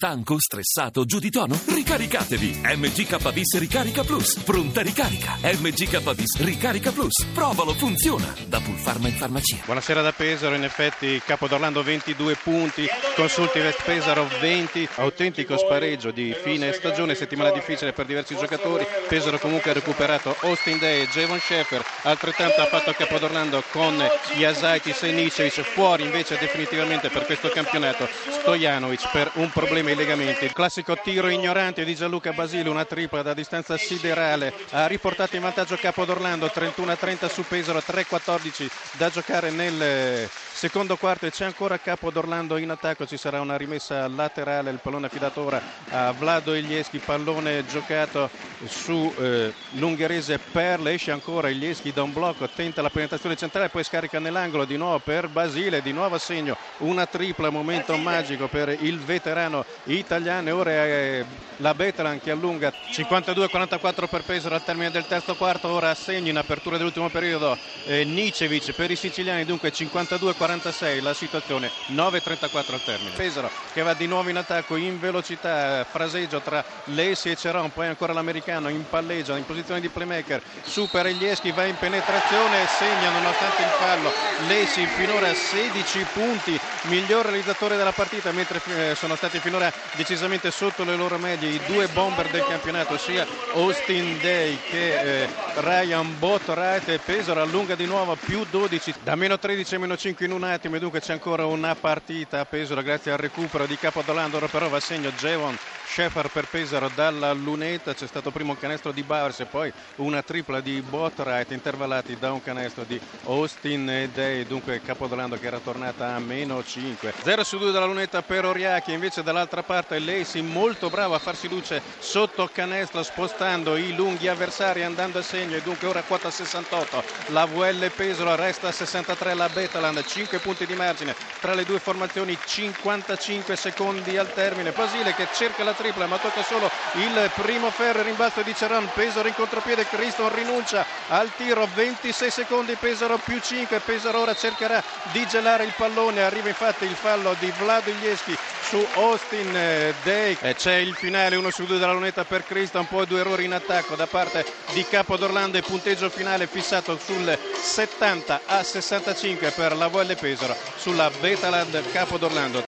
Stanco, stressato, giù di tono? Ricaricatevi! MGKBIS Ricarica Plus. Pronta ricarica. MGKBIS Ricarica Plus. Provalo, funziona. Da Pulfarma in farmacia. Buonasera da Pesaro, in effetti Capo d'Orlando 22 punti, Consulti West Pesaro 20, autentico spareggio di fine stagione, settimana difficile per diversi giocatori, Pesaro comunque ha recuperato Austin Day e Javon Sheffer, altrettanto ha fatto Capo d'Orlando con Jasaitis e Nicevic, fuori invece definitivamente per questo campionato Stojanovic per un problema ai legamenti. Classico tiro ignorante di Gianluca Basile, una tripla da distanza siderale, ha riportato in vantaggio Capo d'Orlando 31-30 su Pesaro, 3-14 da giocare nel secondo quarto. E c'è ancora Capo d'Orlando in attacco, ci sarà una rimessa laterale, il pallone affidato ora a Vlado Iglieschi, pallone giocato su eh, l'ungherese Perle, esce ancora Iglieschi da un blocco, tenta la penetrazione centrale, poi scarica nell'angolo di nuovo per Basile, di nuovo a segno, una tripla, momento magico per il veterano italiano e ora è la Betelan che allunga 52-44 per Pesaro al termine del terzo quarto, ora a segno in apertura dell'ultimo periodo eh, Nicevic per i siciliani, dunque 52-46 la situazione, 9-34 al termine. Pesaro che va di nuovo in attacco in velocità, fraseggio tra Lessi e Ceron, poi ancora l'americano in palleggio, in posizione di playmaker, supera Ilieschi, va in penetrazione, segna nonostante il fallo, Lessi finora 16 punti, miglior realizzatore della partita mentre eh, sono stati finora decisamente sotto le loro medie i due bomber del campionato sia Austin Day che eh, Ryan Botwright Pesaro allunga di nuovo più 12 da meno 13 a meno 5 in un attimo e dunque c'è ancora una partita a Pesaro grazie al recupero di Capodolando però va a segno Jevon Sheffer per Pesaro dalla lunetta. C'è stato prima un canestro di Bowers e poi una tripla di Botwright intervallati da un canestro di Austin Day. Dunque Capodolando che era tornata a meno 5 0 su 2 dalla lunetta per Oriachi invece dall'altra parte Lacey molto bravo a farsi luce sotto canestro spostando i lunghi avversari andando a segno. E dunque ora quota 68 la VL Pesaro resta a 63 la Betaland 5 punti di margine. Tra le due formazioni 55 secondi al termine. Basile che cerca la tripla ma tocca solo il primo ferro. Rimbalzo di Ceran. Pesaro in contropiede. Criston rinuncia al tiro. 26 secondi. Pesaro più 5 Pesaro ora cercherà di gelare il pallone. Arriva infatti il fallo di Vlado Ilieschi su Austin Day. E c'è il finale 1 su 2 della lunetta per Criston poi due errori in attacco da parte di Capo d'Orlando e punteggio finale fissato sul 70 a 65 per la VL Pesaro sulla Betaland Capo d'Orlando